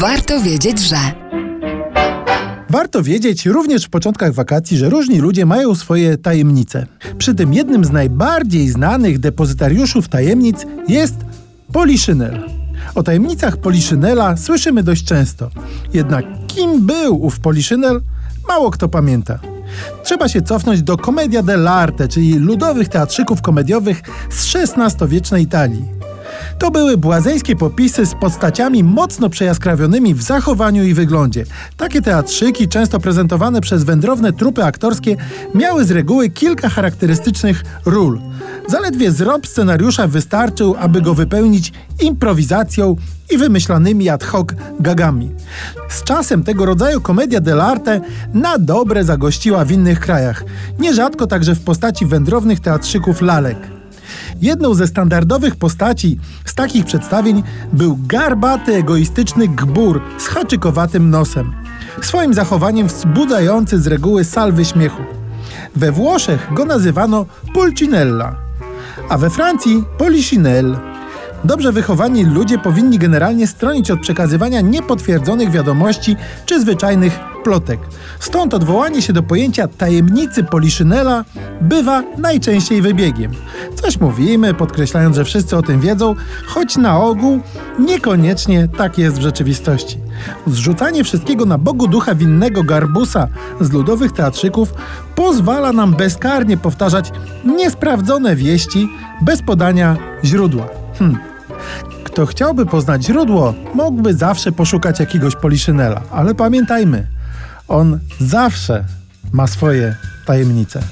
Warto wiedzieć, że. Warto wiedzieć również w początkach wakacji, że różni ludzie mają swoje tajemnice. Przy tym jednym z najbardziej znanych depozytariuszów tajemnic jest Poliszynel. O tajemnicach Poliszynela słyszymy dość często. Jednak kim był ów Poliszynel, mało kto pamięta. Trzeba się cofnąć do Commedia dell'arte, czyli ludowych teatrzyków komediowych z XVI-wiecznej Italii. To były błazeńskie popisy z postaciami mocno przejaskrawionymi w zachowaniu i wyglądzie. Takie teatrzyki, często prezentowane przez wędrowne trupy aktorskie, miały z reguły kilka charakterystycznych ról. Zaledwie zrob scenariusza wystarczył, aby go wypełnić improwizacją i wymyślanymi ad hoc gagami. Z czasem tego rodzaju komedia dell'arte na dobre zagościła w innych krajach, nierzadko także w postaci wędrownych teatrzyków lalek. Jedną ze standardowych postaci z takich przedstawień był garbaty, egoistyczny gbur z haczykowatym nosem. Swoim zachowaniem wzbudzający z reguły salwy śmiechu. We Włoszech go nazywano Pulcinella, a we Francji Polichinelle. Dobrze wychowani ludzie powinni generalnie stronić od przekazywania niepotwierdzonych wiadomości czy zwyczajnych plotek. Stąd odwołanie się do pojęcia tajemnicy Poliszynela bywa najczęściej wybiegiem. Coś mówimy, podkreślając, że wszyscy o tym wiedzą, choć na ogół niekoniecznie tak jest w rzeczywistości. Zrzucanie wszystkiego na Bogu ducha winnego garbusa z ludowych teatrzyków pozwala nam bezkarnie powtarzać niesprawdzone wieści bez podania źródła. Hmm. Kto chciałby poznać źródło, mógłby zawsze poszukać jakiegoś poliszynela, ale pamiętajmy, on zawsze ma swoje tajemnice.